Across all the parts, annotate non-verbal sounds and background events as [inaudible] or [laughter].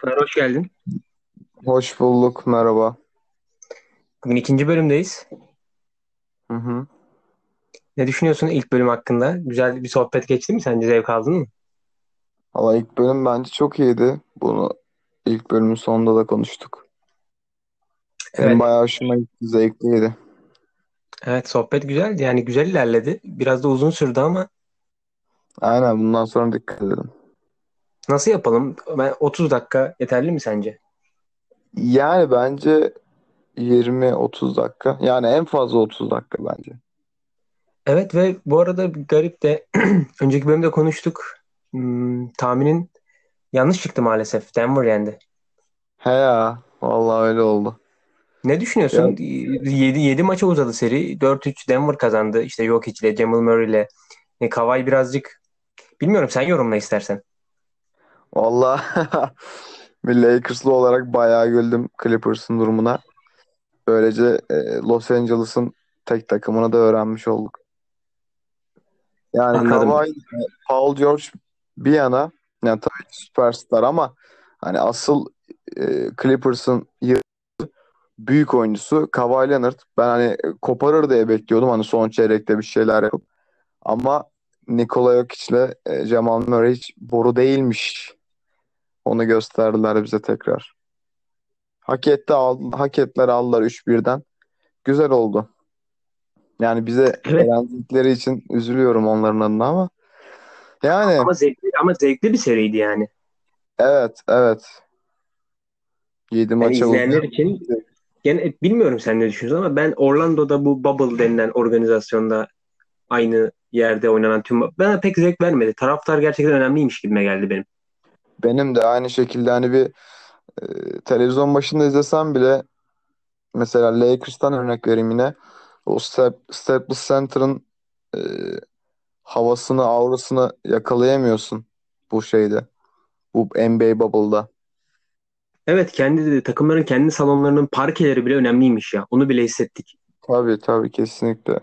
Pınar hoş geldin. Hoş bulduk, merhaba. Bugün ikinci bölümdeyiz. Hı hı. Ne düşünüyorsun ilk bölüm hakkında? Güzel bir sohbet geçti mi sence? Zevk aldın mı? Valla ilk bölüm bence çok iyiydi. Bunu ilk bölümün sonunda da konuştuk. Benim Evet. bayağı hoşuma gitti, zevkliydi. Evet sohbet güzeldi. Yani güzel ilerledi. Biraz da uzun sürdü ama Aynen bundan sonra dikkat edelim. Nasıl yapalım? Ben 30 dakika yeterli mi sence? Yani bence 20-30 dakika. Yani en fazla 30 dakika bence. Evet ve bu arada garip de [clears throat] önceki bölümde konuştuk. Hmm, tahminin yanlış çıktı maalesef. Denver yendi. He ya, vallahi öyle oldu. Ne Ya, düşünüyorsun? 7, 7 maça uzadı seri. 4-3 Denver kazandı. İşte Jokic ile Jamal Murray ile. E, Kawhi birazcık bilmiyorum sen yorumla istersen. Vallahi [laughs] bir Lakers'lı olarak bayağı güldüm Clippers'ın durumuna. Böylece e, Los Angeles'ın tek takımını da öğrenmiş olduk. Yani Anladım. Kawhi, Paul George bir yana yani tabii ki süperstar ama hani asıl e, Clippers'ın büyük oyuncusu Kawhi Leonard. Ben hani koparır diye bekliyordum hani son çeyrekte bir şeyler yapıp. Ama Nikola Jokic'le e, Jamal Murray hiç boru değilmiş. Onu gösterdiler bize tekrar. Hak etti, al, hak ettiler aldılar 3-1'den. Güzel oldu. Yani bize Evet elendikleri için üzülüyorum onların adına ama yani ama zevkli ama zevkli bir seriydi yani. evet evet 7 Yani maça izleyenler uzayan için gene bilmiyorum sen ne düşünüyorsun ama ben Orlando'da bu Bubble denilen organizasyonda aynı yerde oynanan tüm bana pek zevk vermedi. Taraftar gerçekten önemliymiş gibime geldi benim. Benim de aynı şekilde hani bir e, televizyon başında izlesem bile mesela Lakers'tan örnek vereyim yine o Stap Staples Center'ın e, havasını aurasını yakalayamıyorsun bu şeyde bu NBA Bubble'da. Evet kendi takımların kendi salonlarının parkeleri bile önemliymiş ya. Onu bile hissettik. Tabii tabii kesinlikle.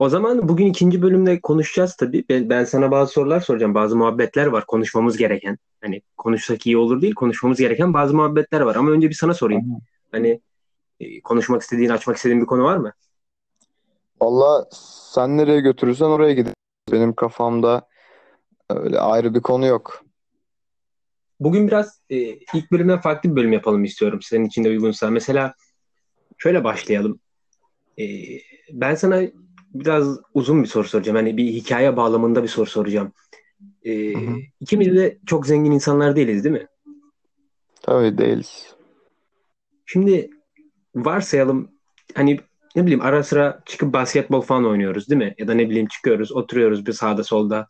O zaman bugün ikinci bölümde konuşacağız tabii. Ben, ben sana bazı sorular soracağım. Bazı muhabbetler var konuşmamız gereken. Hani konuşsak iyi olur değil, konuşmamız gereken bazı muhabbetler var. Ama önce bir sana sorayım. Hani e, konuşmak istediğin, açmak istediğin bir konu var mı? Valla sen nereye götürürsen oraya gidelim. Benim kafamda öyle ayrı bir konu yok. Bugün biraz e, ilk bölümden farklı bir bölüm yapalım istiyorum. Senin için de uygunsa. Mesela şöyle başlayalım. E, ben sana biraz uzun bir soru soracağım. Hani bir hikaye bağlamında bir soru soracağım. E, Hı hı. ikimiz de çok zengin insanlar değiliz değil mi? Tabii değiliz. Şimdi varsayalım hani ne bileyim ara sıra çıkıp basketbol falan oynuyoruz değil mi? Ya da ne bileyim çıkıyoruz, oturuyoruz bir sağda solda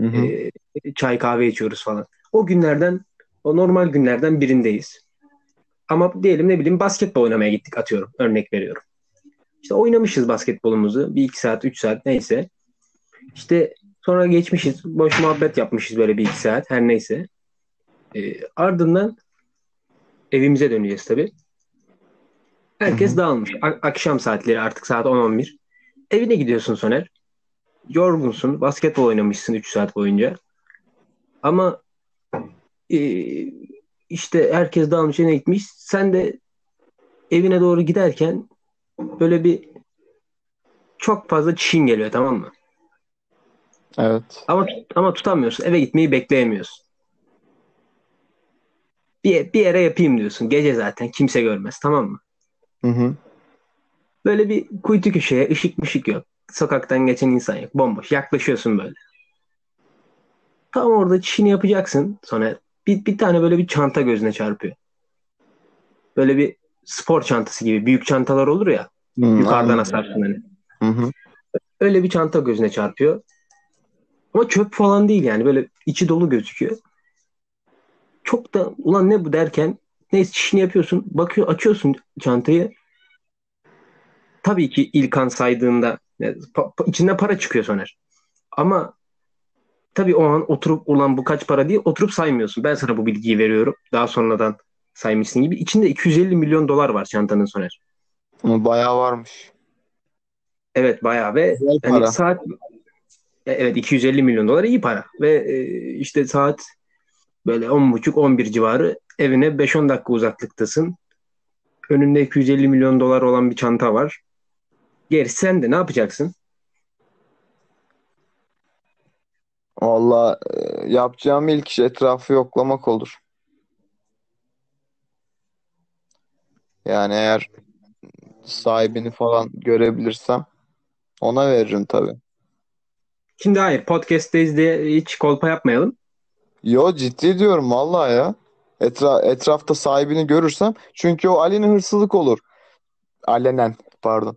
Hı hı. e, çay kahve içiyoruz falan. O günlerden, o normal günlerden birindeyiz. Ama diyelim ne bileyim basketbol oynamaya gittik atıyorum. Örnek veriyorum. İşte oynamışız basketbolumuzu. Bir iki saat, üç saat neyse. İşte sonra geçmişiz. Boş muhabbet yapmışız böyle bir iki saat. Her neyse. E, ardından evimize döneceğiz tabii. Herkes hı. dağılmış. A- akşam saatleri artık saat 10-11. Evine gidiyorsun Soner. Yorgunsun. Basketbol oynamışsın 3 saat boyunca. Ama e, işte herkes dağılmış evine gitmiş. Sen de evine doğru giderken böyle bir çok fazla çişin geliyor tamam mı? Evet. Ama ama tutamıyorsun. Eve gitmeyi bekleyemiyorsun. Bir, bir yere yapayım diyorsun. Gece zaten kimse görmez tamam mı? Hı hı. Böyle bir kuytu köşeye ışık mışık yok. Sokaktan geçen insan yok. Bomboş. Yaklaşıyorsun böyle. Tam orada çişini yapacaksın. Sonra bir, bir tane böyle bir çanta gözüne çarpıyor. Böyle bir spor çantası gibi. Büyük çantalar olur ya. Hı, Yukarıdan asarsın hani. Hı hı. Öyle bir çanta gözüne çarpıyor. Ama çöp falan değil yani. Böyle içi dolu gözüküyor. Çok da ulan ne bu derken neyse çişini yapıyorsun. Bakıyor açıyorsun çantayı. Tabii ki ilk an saydığında pa- içinde para çıkıyor Soner. Ama tabii o an oturup ulan bu kaç para diye oturup saymıyorsun. Ben sana bu bilgiyi veriyorum. Daha sonradan saymışsın gibi. İçinde 250 milyon dolar var çantanın Soner. Ama bayağı varmış. Evet bayağı ve Güzel hani para. saat evet 250 milyon dolar iyi para ve e, işte saat Böyle 10.30-11 civarı evine 5-10 dakika uzaklıktasın. Önünde 250 milyon dolar olan bir çanta var. Gerisi sen de ne yapacaksın? Valla e, yapacağım ilk iş etrafı yoklamak olur. Yani eğer sahibini falan görebilirsem ona veririm tabii. Şimdi hayır podcast'teyiz diye hiç kolpa yapmayalım. Yo ciddi diyorum vallahi ya. Etra etrafta sahibini görürsem çünkü o alenen hırsızlık olur. Alenen pardon.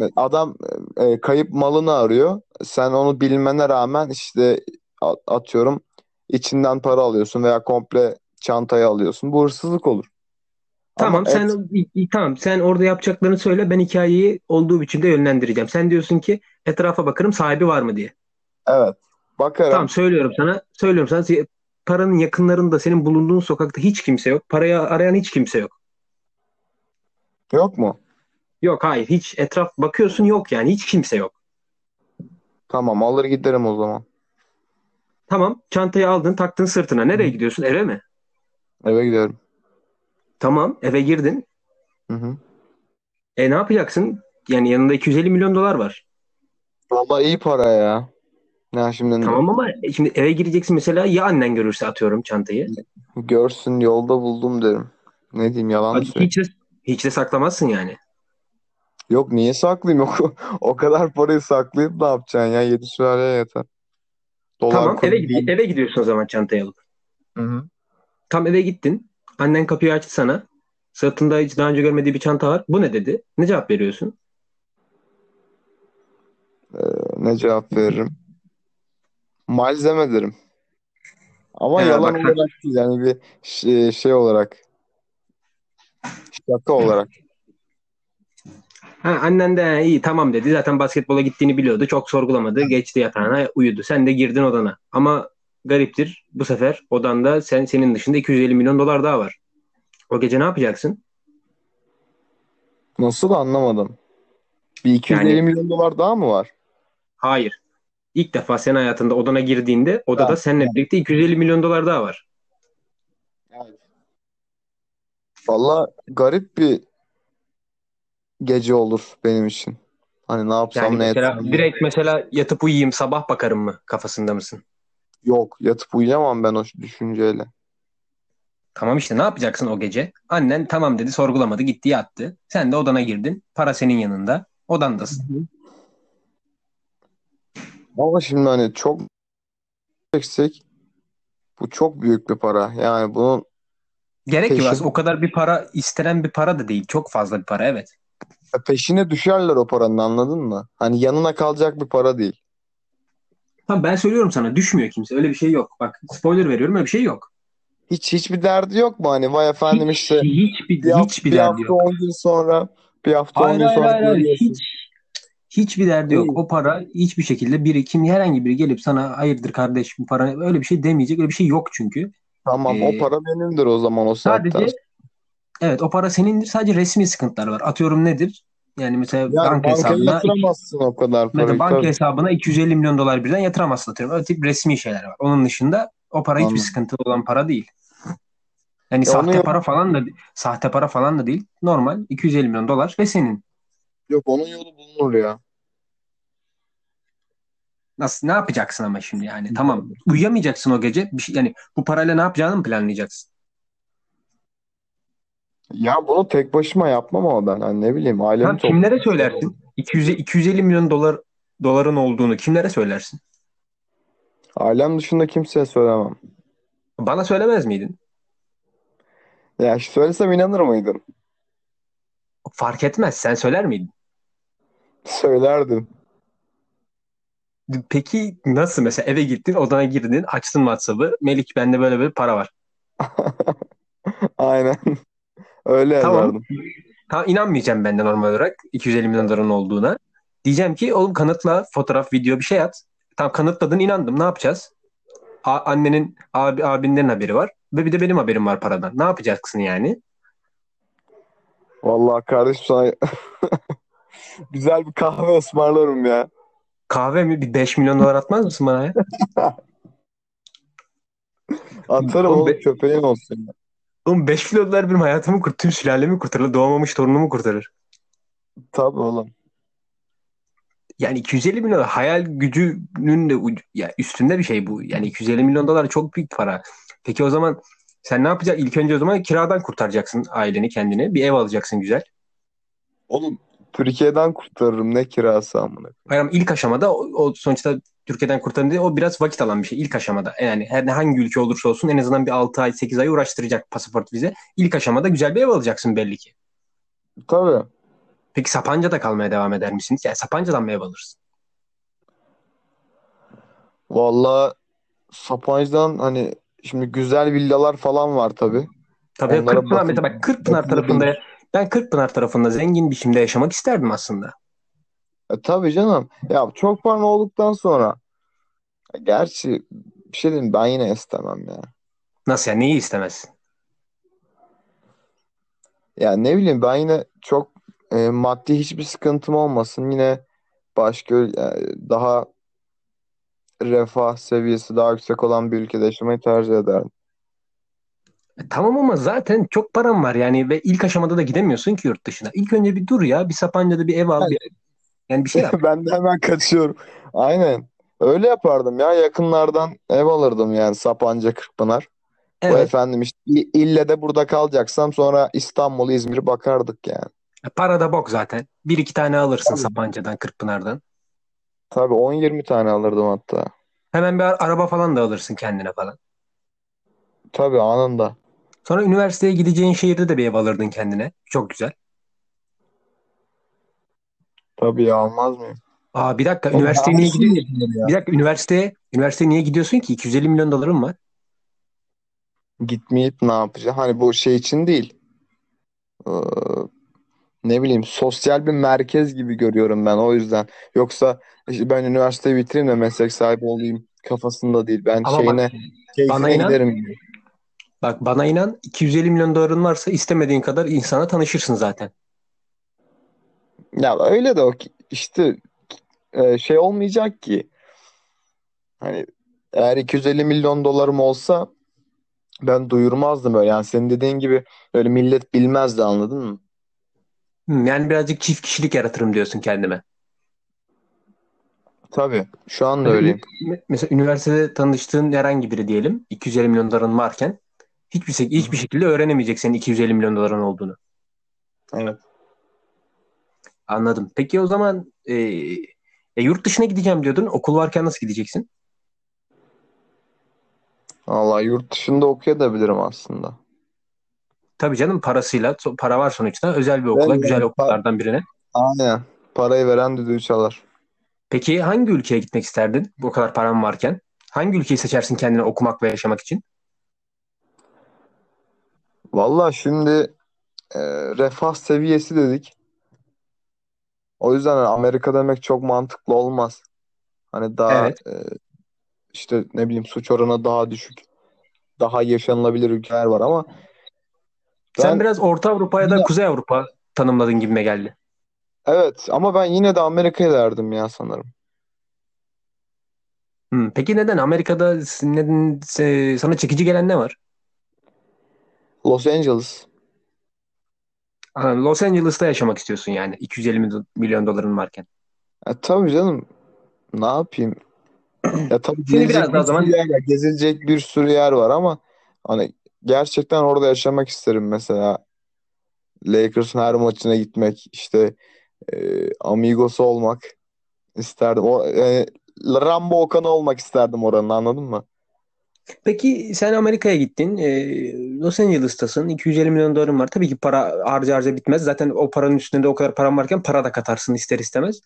E, Adam e, kayıp malını arıyor. Sen onu bilmene rağmen işte atıyorum içinden para alıyorsun veya komple çantayı alıyorsun. Bu hırsızlık olur. Ama Tamam sen et tamam sen orada yapacaklarını söyle ben hikayeyi olduğu biçimde yönlendireceğim. Sen diyorsun ki etrafa bakarım sahibi var mı diye. evet bakarım. Tamam söylüyorum sana. Söylüyorum sana. Paranın yakınlarında senin bulunduğun sokakta hiç kimse yok. Parayı arayan hiç kimse yok. Yok mu? Yok hayır hiç etraf bakıyorsun yok yani hiç kimse yok. Tamam alır giderim o zaman. Tamam çantayı aldın taktın sırtına. Nereye gidiyorsun? Eve mi? Eve giderim. Tamam eve girdin. Hı hı. E ne yapacaksın? Yani yanında 250 milyon dolar var. Vallahi iyi para ya. Ya şimdi Tamam ama e, şimdi eve gireceksin mesela ya annen görürse atıyorum çantayı. görsün yolda buldum derim. Ne diyeyim yalan mı söyleyeyim? Hiç de, hiç de saklamazsın yani. Yok niye saklayayım? [laughs] O, o kadar parayı saklayıp ne yapacaksın ya? Yedi sülaleye yeter. Dolar Tamam kuru eve değil. eve gidiyorsun o zaman çantayı alıp. Hı hı. Tam eve gittin. Annen kapıyı açtı sana. Sırtında hiç daha önce görmediği bir çanta var. Bu ne dedi? Ne cevap veriyorsun? Ee, ne cevap veririm? Malzeme derim. Ama He, yalan bak olarak değil yani bir şey, şey olarak şaka olarak. ha, annen de "Ha, iyi tamam dedi. Zaten basketbola gittiğini biliyordu. Çok sorgulamadı. Geçti yatağına uyudu. Sen de girdin odana. Ama gariptir. Bu sefer odanda sen senin dışında 250 milyon dolar daha var. O gece ne yapacaksın? Nasıl anlamadım. Bir 250 Yani milyon dolar daha mı var? hayır. İlk defa sen hayatında odana girdiğinde odada Ha, seninle birlikte 250 milyon dolar daha var. evet. Valla garip bir gece olur benim için. Hani ne yapsam Yani ne mesela etsem. direkt mesela yatıp uyuyayım sabah bakarım mı kafasında mısın? Yok yatıp uyuyamam ben o düşünceyle. Tamam işte ne yapacaksın o gece? Annen tamam dedi sorgulamadı gitti yattı. Sen de odana girdin. Para senin yanında. Odandasın. Ama şimdi hani çok yüksek bu çok büyük bir para. Yani bunun Gerek yok peşin, aslında o kadar bir para istenen bir para da değil. Çok fazla bir para evet. peşine düşerler o paranın anladın mı? Hani yanına kalacak bir para değil. Tamam ben söylüyorum sana düşmüyor kimse. Öyle bir şey yok. Bak spoiler veriyorum öyle bir şey yok. Hiç hiçbir derdi yok mu? Hani vay efendim Hiç, işte hiçbir, bir hafta, hiçbir bir derdi hafta yok. 10 gün sonra bir hafta 10 Hayır gün hayır sonra hayır, hayır. Hiç, hiçbir derdi yok. O para hiçbir şekilde birikim herhangi biri gelip sana hayırdır kardeş bu para öyle bir şey demeyecek. Öyle bir şey yok çünkü. Tamam o Ee, para benimdir o zaman o saatten sadece evet o para senindir. Sadece resmi sıkıntılar var. Atıyorum nedir? Yani mesela Yani banka hesabına yatıramazsın o kadar mesela parayı banka tabii. hesabına 250 milyon dolar birden yatıramazsın atıyorum. Öyle tip resmi şeyler var. Onun dışında o para hiçbir Anladım. sıkıntılı olan para değil. Yani Ya sahte para falan da sahte para falan da değil. Normal 250 milyon dolar ve senin. yok onun yolu bulunur ya. Nasıl ne yapacaksın ama şimdi yani tamam uyuyamayacaksın o gece. Bir şey, yani bu parayla ne yapacağını mı planlayacaksın? Ya bunu tek başıma yapmam ama ben hani ne bileyim ailemi Tamam kimlere toplarım. söylersin? 200 250 milyon dolar doların olduğunu kimlere söylersin? Ailem dışında kimseye söylemem. Bana söylemez miydin? Ya söylesem inanır mıydın? Fark etmez. Sen söyler miydin? Söylerdim. Peki nasıl mesela eve gittin, odana girdin, açtın WhatsApp'ı. Melik bende böyle böyle para var. [laughs] Aynen. Öyle Tamam. yazardım. Tamam inanmayacağım ben de normal olarak 250 milyon doların olduğuna. Diyeceğim ki oğlum kanıtla fotoğraf, video bir şey at. Tamam kanıtladın inandım. Ne yapacağız? A- annenin, abi, abinlerin haberi var. Ve bir de benim haberim var paradan. Ne yapacaksın yani? Vallahi kardeşim sana [laughs] güzel bir kahve ısmarlarım ya. Kahve mi? Bir 5 milyon dolar atmaz mısın bana ya? [laughs] Atarım Oğlum, oğlum be, köpeğin olsun. ya. Oğlum 5 milyon dolar benim hayatımı kurtarır. Tüm sülalemi kurtarır. Doğmamış torunumu kurtarır. Tabii oğlum. Yani 250 milyon dolar hayal gücünün de ucu- ya üstünde bir şey bu. Yani 250 milyon dolar çok büyük para. Peki o zaman sen ne yapacaksın? İlk önce o zaman kiradan kurtaracaksın aileni kendini. Bir ev alacaksın güzel. Oğlum Türkiye'den kurtarırım ne kirası amına. Bayram ilk aşamada o, o sonuçta Türkiye'den kurtarın diye o biraz vakit alan bir şey ilk aşamada. Yani her hangi ülke olursa olsun en azından bir 6 ay 8 ay uğraştıracak pasaport vize. İlk aşamada güzel bir ev alacaksın belli ki. Tabii. Peki Sapanca'da kalmaya devam eder misiniz? Yani Sapanca'dan mı ev alırsın? Vallahi Sapanca'dan hani şimdi güzel villalar falan var tabii. Tabii Onlara Kırkpınar bakın- bak Kırkpınar tarafında ben Kırkpınar tarafında zengin biçimde yaşamak isterdim aslında. E, tabii canım. Ya çok paran olduktan sonra gerçi bir şey diyeyim ben yine istemem ya. Nasıl yani neyi istemezsin? Ya ne bileyim ben yine çok e, maddi hiçbir sıkıntım olmasın. Yine başka yani daha refah seviyesi daha yüksek olan bir ülkede yaşamayı tercih ederdim. E, tamam ama zaten çok param var yani ve ilk aşamada da gidemiyorsun ki yurt dışına. İlk önce bir dur ya bir Sapanca'da bir ev al bir, yani bir şey yap. [laughs] Ben de hemen kaçıyorum. Aynen. Öyle yapardım ya. Yakınlardan ev alırdım yani Sapanca Kırkpınar. Bu Evet. efendim işte i- ille de burada kalacaksam sonra İstanbul, İzmir bakardık yani. Para da bok zaten. Bir iki tane alırsın Tabii. Sapanca'dan, Kırkpınar'dan. Tabii 10-20 tane alırdım hatta. Hemen bir ar- araba falan da alırsın kendine falan. Tabii anında. Sonra üniversiteye gideceğin şehirde de bir ev alırdın kendine. Çok güzel. Tabii ya almaz mıyım? Aa bir dakika Oğlum, üniversiteye niye gidiyorsun? ya. Bir dakika üniversiteye üniversiteye niye gidiyorsun ki? 250 milyon doların var. Gitmeyip ne yapacağım? Hani bu şey için değil. Ee, ne bileyim sosyal bir merkez gibi görüyorum ben o yüzden. Yoksa işte ben üniversiteyi bitireyim de meslek sahibi olayım kafasında değil. Ben Ama bak şeyine bana keyfine inan giderim. gibi. bak bana inan 250 milyon doların varsa istemediğin kadar insana tanışırsın zaten. Ya öyle de o işte e, şey olmayacak ki. Hani eğer 250 milyon dolarım olsa ben duyurmazdım öyle. Yani senin dediğin gibi öyle millet bilmezdi anladın mı? Hmm, yani birazcık çift kişilik yaratırım diyorsun kendime. Tabii. Şu anda Mesela, öyleyim. ü- mesela üniversitede tanıştığın herhangi biri diyelim 250 milyon doların varken hiçbir, hiçbir şekilde öğrenemeyecek senin 250 milyon doların olduğunu. Evet. Anladım. Peki o zaman e, e, yurt dışına gideceğim diyordun. Okul varken nasıl gideceksin? Vallahi yurt dışında okuyabilirim aslında. Tabii canım parasıyla so- para var sonuçta özel bir okula Ben güzel okullardan birine. Aynen. Parayı veren düdüğü çalar. Peki hangi ülkeye gitmek isterdin bu kadar paran varken? Hangi ülkeyi seçersin kendine okumak ve yaşamak için? Vallahi şimdi e, refah seviyesi dedik. O yüzden hani Amerika demek çok mantıklı olmaz. Hani daha Evet. e, işte ne bileyim suç oranı daha düşük, daha yaşanılabilir ülkeler var ama Sen ben biraz Orta Avrupa ya da yine Kuzey Avrupa tanımladın gibime geldi. evet ama ben yine de Amerika'ya derdim ya sanırım. Hmm, Peki neden? Amerika'da s- neden, se- sana çekici gelen ne var? Los Angeles. Los Angeles'ta yaşamak istiyorsun yani 250 milyon doların varken. E, tabii canım. Ne yapayım? [clears throat] Ya tabii Seni biraz daha zaman yer var. Gezilecek bir sürü yer var ama hani gerçekten orada yaşamak isterim mesela. Lakers'ın her maçına gitmek, işte e, amigosu olmak isterdim. O e, Rambo Okan'ı olmak isterdim oranın anladın mı? Peki sen Amerika'ya gittin. Ee, Los Angeles'tasın. 250 milyon doların var. Tabii ki para harca harca bitmez. Zaten o paranın üstünde de o kadar paran varken para da katarsın ister istemez.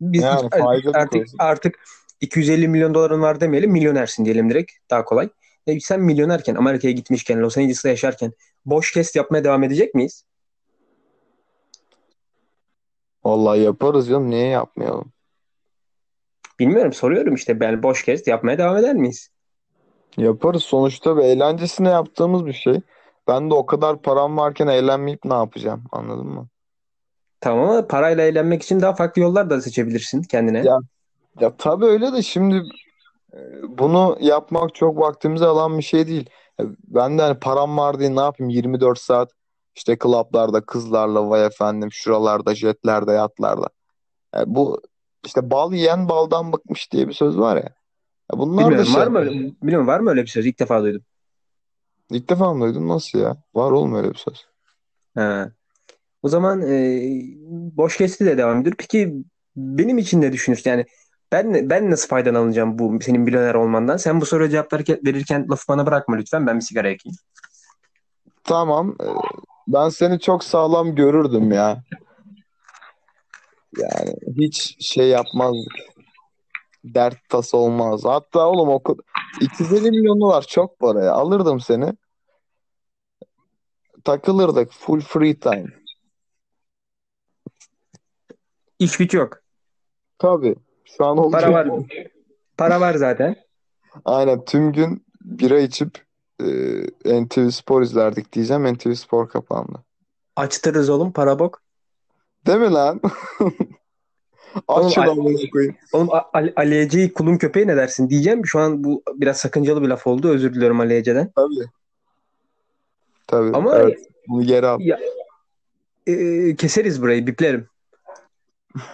Biz Yani artık koysun. artık 250 milyon doların var demeyelim. Milyonersin diyelim direkt. Daha kolay. E, sen milyonerken Amerika'ya gitmişken Los Angeles'ta yaşarken boş kest yapmaya devam edecek miyiz? Vallahi yaparız canım. Niye yapmayalım? Bilmiyorum soruyorum işte. Ben boş kest yapmaya devam eder miyiz? Yaparız. Sonuçta bir eğlencesine yaptığımız bir şey. Ben de o kadar param varken eğlenmeyip ne yapacağım? Anladın mı? Tamam ama parayla eğlenmek için daha farklı yollar da seçebilirsin kendine. Ya ya tabii öyle de şimdi bunu yapmak çok vaktimizi alan bir şey değil. E, Ben de hani param var diye ne yapayım 24 saat işte klaplarda kızlarla vay efendim şuralarda jetlerde yatlarda. E, bu işte bal yiyen baldan bıkmış diye bir söz var ya. E, bunlar da Bilmiyorum şey. var mı öyle, bilmiyorum var mı öyle bir söz? İlk defa duydum. İlk defa mı duydun nasıl ya? Var oğlum öyle bir söz. Ha. O zaman e, boş kesti de devam ediyor. Peki benim için ne düşünürsün? Yani ben ben nasıl faydalanacağım bu senin milyoner olmandan? Sen bu soruya cevap verirken, verirken lafı bana bırakma lütfen. Ben bir sigara yakayım. Tamam. e, Ben seni çok sağlam görürdüm ya. Yani hiç şey yapmazdık. Dert tası olmaz. Hatta oğlum o 250 milyon dolar çok para ya. Alırdım seni. Takılırdık. Full free time. İş güç yok. Tabii. Şu an olduğu Para var. Para var zaten. Aynen tüm gün bira içip e, NTV Spor izlerdik diyeceğim. NTV Spor kapandı. Açtırırız oğlum para bok. Değil mi lan? [laughs] Oğlum, şunu Al- amına koyayım. Oğlum Ali, Ali Ece'yi kulun köpeği ne dersin diyeceğim. Şu an bu biraz sakıncalı bir laf oldu. Özür diliyorum Ali Ece'den. Tabii. Tabii. Ama Evet. Bunu geri al. ya, e, keseriz burayı biplerim. [laughs]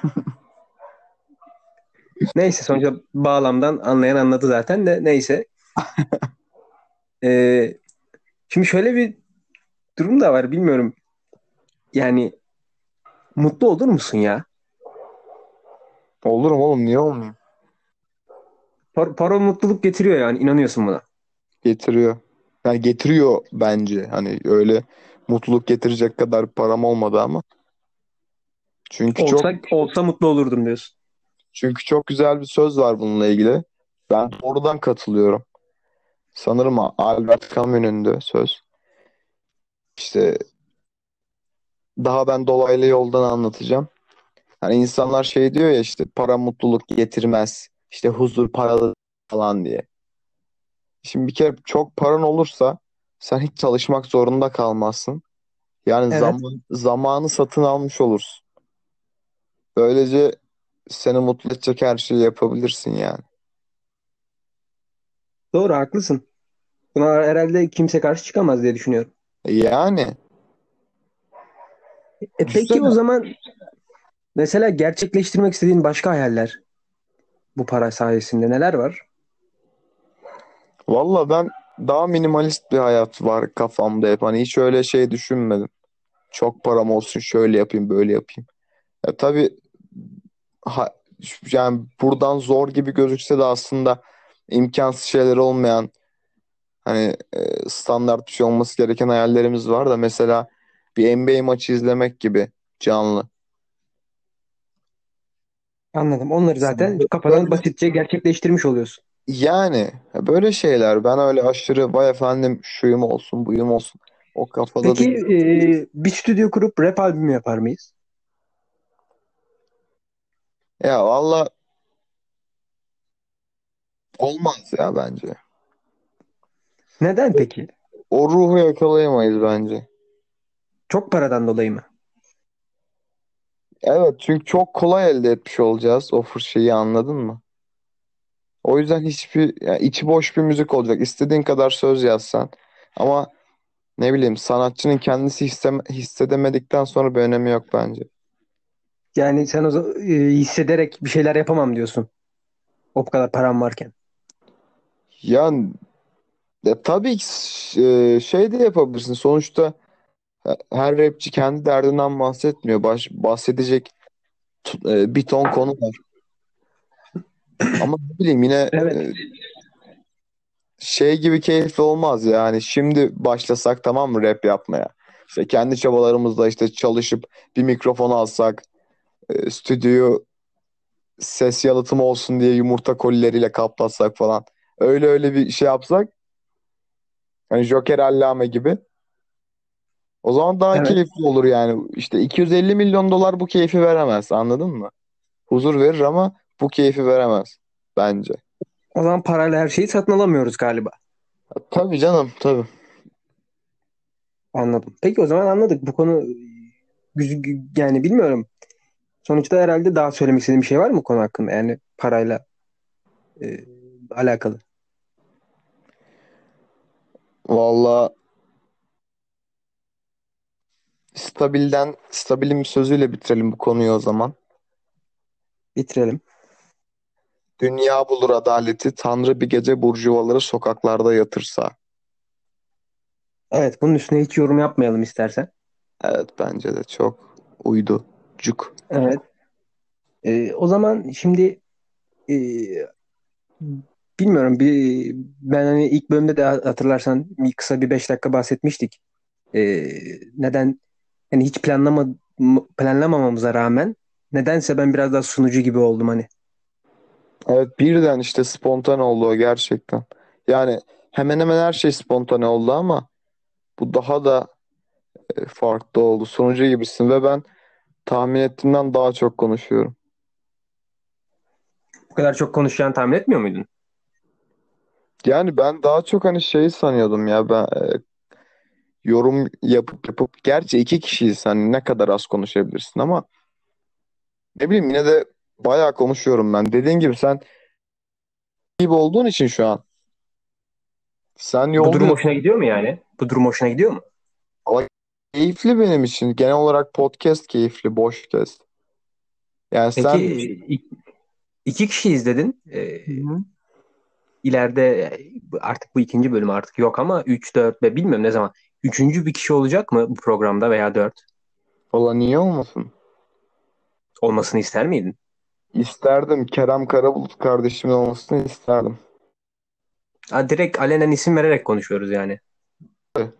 Neyse sonuçta bağlamdan anlayan anladı zaten de neyse. [laughs] E, şimdi şöyle bir durum da var bilmiyorum. Yani mutlu olur musun ya? Olurum oğlum niye olmayayım? Par- para mutluluk getiriyor yani inanıyorsun buna. Getiriyor. Yani getiriyor bence. Hani öyle mutluluk getirecek kadar param olmadı ama. Çünkü çok Olsa, olsa mutlu olurdum diyorsun. çünkü çok güzel bir söz var bununla ilgili. Ben doğrudan katılıyorum. Sanırım Albert Camus'un söz. İşte daha ben dolaylı yoldan anlatacağım. Hani insanlar şey diyor ya işte para mutluluk getirmez. İşte huzur paralı falan diye. Şimdi bir kere çok paran olursa sen hiç çalışmak zorunda kalmazsın. Yani Evet. zaman, zamanı satın almış olursun. Böylece seni mutlu edecek her şeyi yapabilirsin yani. Doğru haklısın. Buna herhalde kimse karşı çıkamaz diye düşünüyorum. Yani E peki Düşünsene. o zaman mesela gerçekleştirmek istediğin başka hayaller bu para sayesinde neler var? valla ben daha minimalist bir hayat var kafamda hep. Hani hiç öyle şey düşünmedim. Çok param olsun şöyle yapayım böyle yapayım. Ya tabii ha- yani buradan zor gibi gözükse de aslında imkansız şeyler olmayan hani e, standart bir şey olması gereken hayallerimiz var da mesela bir NBA maçı izlemek gibi canlı. Anladım. Onları zaten kafadan basitçe gerçekleştirmiş oluyorsun. Yani böyle şeyler ben öyle aşırı vay efendim şuyum olsun buyum olsun o kafada Peki e, bir stüdyo kurup rap albümü yapar mıyız? Ya valla olmaz ya bence. Neden peki? O ruhu yakalayamayız bence. Çok paradan dolayı mı? Evet çünkü çok kolay elde etmiş olacağız o şeyi anladın mı? O yüzden hiçbir yani içi boş bir müzik olacak. İstediğin kadar söz yazsan ama ne bileyim sanatçının kendisi hisse- hissedemedikten sonra bir önemi yok bence. Yani sen o zaman e, hissederek bir şeyler yapamam diyorsun. O kadar param varken. Yani ya tabii ki e, şey de yapabilirsin. Sonuçta her rapçi kendi derdinden bahsetmiyor. Baş, bahsedecek t- e, bir ton konu var. Ama ne bileyim yine Evet. e, şey gibi keyifli olmaz yani. Şimdi başlasak tamam mı rap yapmaya? İşte kendi çabalarımızla işte çalışıp bir mikrofon alsak, e, stüdyoyu ses yalıtımı olsun diye yumurta kolileriyle kaplatsak falan. Öyle öyle bir şey yapsak. Hani Joker Allame gibi. O zaman daha Evet. keyifli olur yani. İşte 250 milyon dolar bu keyfi veremez. Anladın mı? Huzur verir ama bu keyfi veremez bence. O zaman parayla her şeyi satın alamıyoruz galiba. Tabii canım tabii. Anladım. Peki o zaman anladık. Bu konu güz- yani bilmiyorum. Sonuçta herhalde daha söylemek istediğim bir şey var mı bu konu hakkında? Yani parayla e, alakalı? Valla stabilden stabilin bir sözüyle bitirelim bu konuyu o zaman. Bitirelim. Dünya bulur adaleti, Tanrı bir gece burjuvaları sokaklarda yatırsa. Evet bunun üstüne hiç yorum yapmayalım istersen. Evet bence de çok uydu. Cuk. Evet. Ee, o zaman şimdi e, bilmiyorum bir ben hani ilk bölümde de hatırlarsan kısa bir beş dakika bahsetmiştik. Ee, neden hani hiç planlama planlamamamıza rağmen nedense ben biraz daha sunucu gibi oldum hani. Evet birden işte spontane oldu o gerçekten. Yani hemen hemen her şey spontane oldu ama bu daha da e, farklı oldu. Sunucu gibisin ve ben tahmin ettiğimden daha çok konuşuyorum. Bu kadar çok konuşacağını tahmin etmiyor muydun? Yani ben daha çok hani şey sanıyordum ya ben e, yorum yapıp yapıp gerçi iki kişiyiz hani ne kadar az konuşabilirsin ama ne bileyim yine de bayağı konuşuyorum ben. Dediğin gibi sen gibi olduğun için şu an sen Bu durum yolda hoşuna gidiyor mu yani? Bu durum hoşuna gidiyor mu? keyifli benim için. Genel olarak podcast keyifli, boş kez. Yani Peki sen iki, iki kişi izledin. Ee, Hı hı. ileride artık bu ikinci bölüm artık yok ama 3, 4 ve bilmiyorum ne zaman. Üçüncü bir kişi olacak mı bu programda veya 4? Valla niye olmasın? Olmasını ister miydin? İsterdim. Kerem Karabulut kardeşimin olmasını isterdim. Ha, direkt alenen isim vererek konuşuyoruz yani. Evet.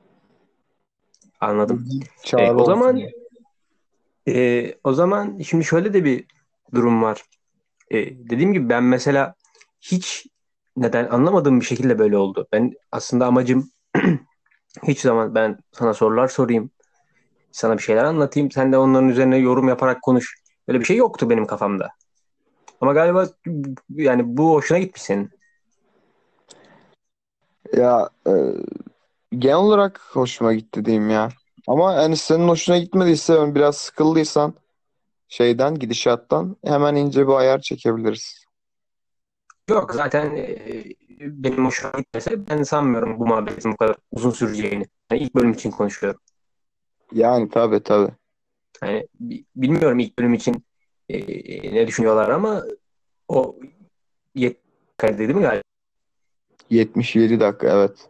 Anladım. Çağrı E, o zaman diye. e, o zaman şimdi şöyle de bir durum var. E, dediğim gibi ben mesela hiç neden anlamadığım bir şekilde böyle oldu. Ben aslında amacım hiç zaman ben sana sorular sorayım, sana bir şeyler anlatayım, sen de onların üzerine yorum yaparak konuş. Böyle bir şey yoktu benim kafamda. Ama galiba yani bu hoşuna gitmiş senin. Ya e, genel olarak hoşuma gitti diyeyim ya. Ama hani senin hoşuna gitmediyse yani biraz sıkıldıysan şeyden gidişattan hemen ince bir ayar çekebiliriz. Yok zaten e, benim hoşuma gitmese ben sanmıyorum bu muhabbetin bu kadar uzun süreceğini. Yani ilk bölüm için konuşuyorum. Yani tabii tabii. Yani bi- bilmiyorum ilk bölüm için e, ne düşünüyorlar ama o yet kaydı değil mi galiba? 77 dakika evet.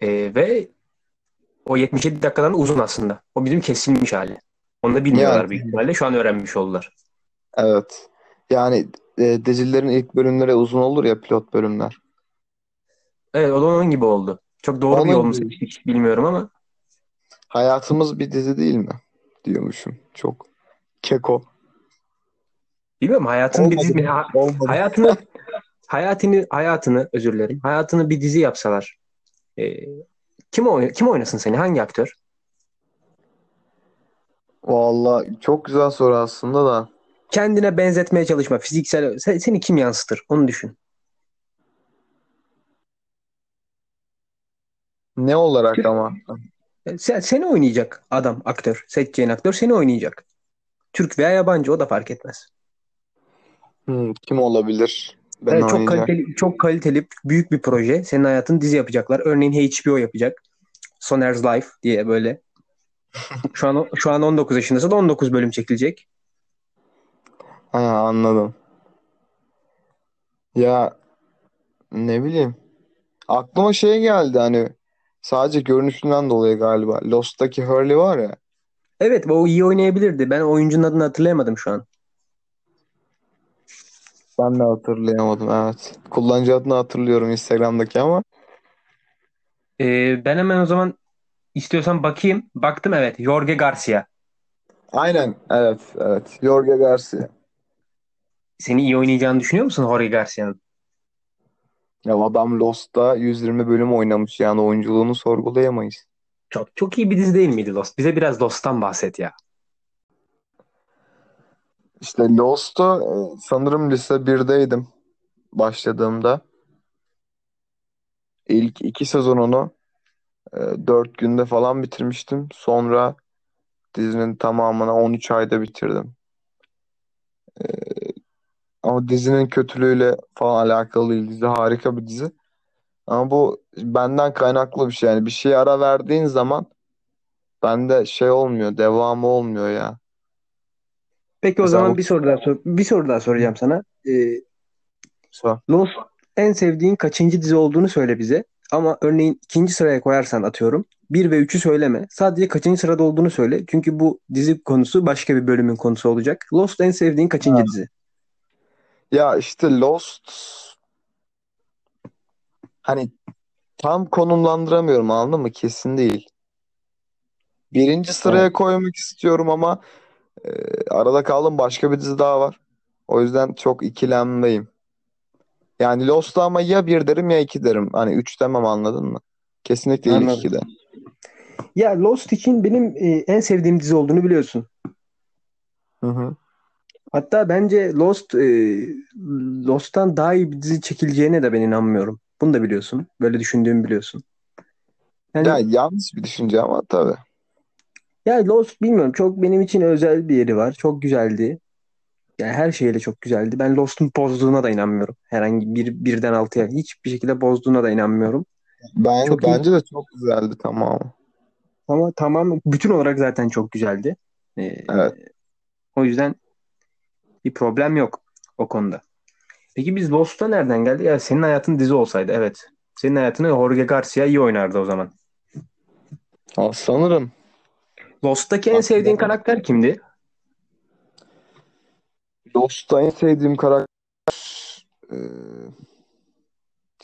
E, ve o 77 dakikadan da uzun aslında. O bizim kesilmiş hali. Onu da bilmiyorlar Yani büyük ihtimalle. Şu an öğrenmiş oldular. evet. Yani e, dizilerin ilk bölümleri uzun olur ya pilot bölümler. Evet o da onun gibi oldu. Çok doğru bir yol Onun mu seçtik bilmiyorum ama Hayatımız bir dizi değil mi? Diyormuşum. Çok keko. bilmiyorum hayatın bir dizi Olmadı. ha- Olmadı. hayatını hayatını hayatını özür dilerim. Hayatını bir dizi yapsalar e, kim oyn kim oynasın seni? Hangi aktör? Vallahi çok güzel soru aslında da. Kendine benzetmeye çalışma. Fiziksel se- seni kim yansıtır? Onu düşün. Ne olarak ama? Sen, seni oynayacak adam, aktör. Seçeceğin aktör seni oynayacak. Türk veya yabancı o da fark etmez. Hmm, kim olabilir? Ben Evet, çok kaliteli, çok kaliteli büyük bir proje. Senin hayatın dizi yapacaklar. Örneğin HBO yapacak. Soner's Life diye böyle. [laughs] Şu an şu an 19 yaşındasın. 19 bölüm çekilecek. Ha, anladım. Ya ne bileyim. Aklıma şey geldi hani sadece görünüşünden dolayı galiba. Lost'taki Hurley var ya. Evet, o iyi oynayabilirdi. Ben oyuncunun adını hatırlayamadım şu an. Ben de hatırlayamadım evet. Kullanıcı adını hatırlıyorum Instagram'daki ama. Ee, ben hemen o zaman istiyorsan bakayım. Baktım evet. Jorge Garcia. Aynen evet evet. Jorge Garcia. Seni iyi oynayacağını düşünüyor musun Jorge Garcia'nın? Ya adam Lost'ta 120 bölüm oynamış yani oyunculuğunu sorgulayamayız. Çok çok iyi bir dizi değil miydi Lost? Bize biraz Lost'tan bahset ya. İşte Lost'ta e, sanırım lise 1'deydim başladığımda. İlk iki sezonunu e, 4 günde falan bitirmiştim. Sonra dizinin tamamını 13 ayda bitirdim. Ama dizinin kötülüğüyle falan alakalı. Dizi harika bir dizi. Ama bu benden kaynaklı bir şey. Yani bir şeye ara verdiğin zaman bende şey olmuyor. Devamı olmuyor ya. Peki o Mesela zaman o bir soru daha sor bir soru daha soracağım sana. Ee, Sor. Lost en sevdiğin kaçıncı dizi olduğunu söyle bize. Ama örneğin ikinci sıraya koyarsan atıyorum. Bir ve üçü söyleme. Sadece kaçıncı sırada olduğunu söyle. Çünkü bu dizi konusu başka bir bölümün konusu olacak. Lost en sevdiğin kaçıncı Ha. dizi? Ya işte Lost hani tam konumlandıramıyorum anladın mı? Kesin değil. Birinci sıraya Evet. koymak istiyorum ama e, arada kaldım başka bir dizi daha var. O yüzden çok ikilemdeyim. Yani Lost'ta ama ya bir derim ya iki derim. Hani üç demem anladın mı? Kesinlikle ilk Anladım. ikide. Ya Lost için benim e, en sevdiğim dizi olduğunu biliyorsun. Hı hı. Hatta bence Lost e, Lost'tan daha iyi bir dizi çekileceğine de ben inanmıyorum. Bunu da biliyorsun. Böyle düşündüğümü biliyorsun. Ya Yani yanlış bir düşünce ama tabii. ya Lost bilmiyorum çok benim için özel bir yeri var. Çok güzeldi. Yani her şeyle çok güzeldi. Ben Lost'un bozduğuna da inanmıyorum. Herhangi bir birden altıya hiçbir şekilde bozduğuna da inanmıyorum. Ben, Çok iyi bence de çok güzeldi tamam. ama tamam bütün olarak zaten çok güzeldi. Ee, Evet. o yüzden bir problem yok o konuda. Peki biz Lost'a nereden geldi? Ya senin hayatın dizi olsaydı evet. Senin hayatını Jorge Garcia iyi oynardı o zaman. Ha, sanırım. Lost'taki en sevdiğin karakter kimdi? Lost'ta en sevdiğim karakter e,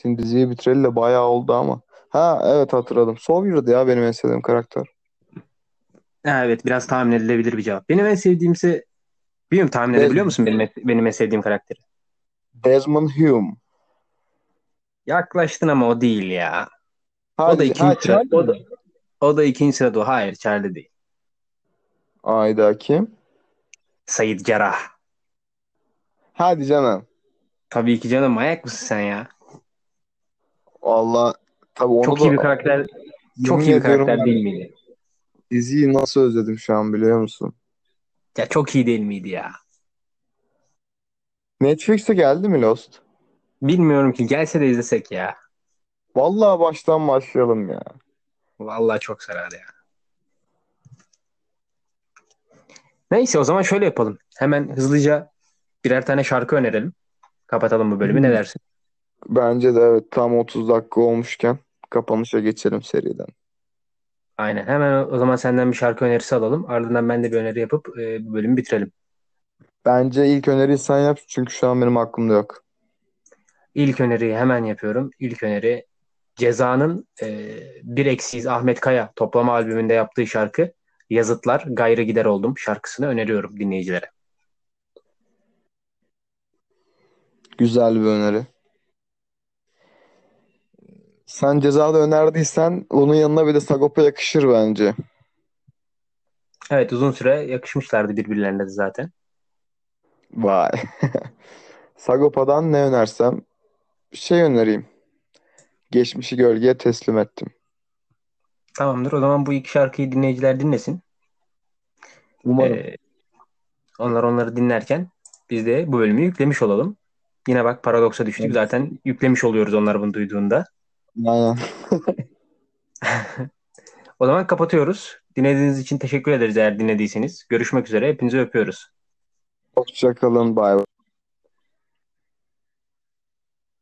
şimdi diziyi bitireli de bayağı oldu ama. Ha evet hatırladım. Sawyer'dı ya benim en sevdiğim karakter. Evet biraz tahmin edilebilir bir cevap. Benim en sevdiğimse bilmiyorum tahmin edebiliyor Desmond, musun benim, benim en sevdiğim karakteri? Desmond Hume. Yaklaştın ama o değil ya. O da Hadi, ha ikinci sıra. Charlie O da, o da ikinci sırada. Hayır Charlie değil. Ayda kim? Said Cerrah. Hadi canım. Tabii ki canım manyak mısın sen ya? Valla tabii onu Çok iyi bir da karakter. Çok iyi bir karakter ben değil miydi? diziyi nasıl özledim şu an biliyor musun? Ya çok iyi değil miydi ya? Netflix'e geldi mi Lost? Bilmiyorum ki gelse de izlesek ya. Vallahi baştan başlayalım ya. Vallahi çok sarar ya. Neyse o zaman şöyle yapalım. Hemen hızlıca birer tane şarkı önerelim. Kapatalım bu bölümü. Ne Hmm. dersin? Bence de evet tam 30 dakika olmuşken kapanışa geçelim seriden. Aynen. Hemen o zaman senden bir şarkı önerisi alalım. Ardından ben de bir öneri yapıp e, bu bölümü bitirelim. Bence ilk öneriyi sen yap çünkü şu an benim aklımda yok. İlk öneriyi hemen yapıyorum. İlk öneri Ceza'nın e, Bir Eksiyiz Ahmet Kaya toplama albümünde yaptığı şarkı Yazıtlar Gayrı Gider Oldum şarkısını öneriyorum dinleyicilere. Güzel bir öneri. Sen cezada önerdiysen onun yanına bir de Sagopa yakışır bence. Evet uzun süre yakışmışlardı birbirlerine de zaten. Vay. [laughs] Sagopa'dan ne önersem bir şey önereyim. Geçmişi gölgeye teslim ettim. Tamamdır. O zaman bu iki şarkıyı dinleyiciler dinlesin. Umarım. Ee, onlar onları dinlerken biz de bu bölümü yüklemiş olalım. Yine bak paradoksa düştük. Evet. Zaten yüklemiş oluyoruz onlar bunu duyduğunda. Aynen. [laughs] O zaman kapatıyoruz. Dinlediğiniz için teşekkür ederiz eğer dinlediyseniz. Görüşmek üzere. Hepinizi öpüyoruz. Hoşçakalın. Bay bay.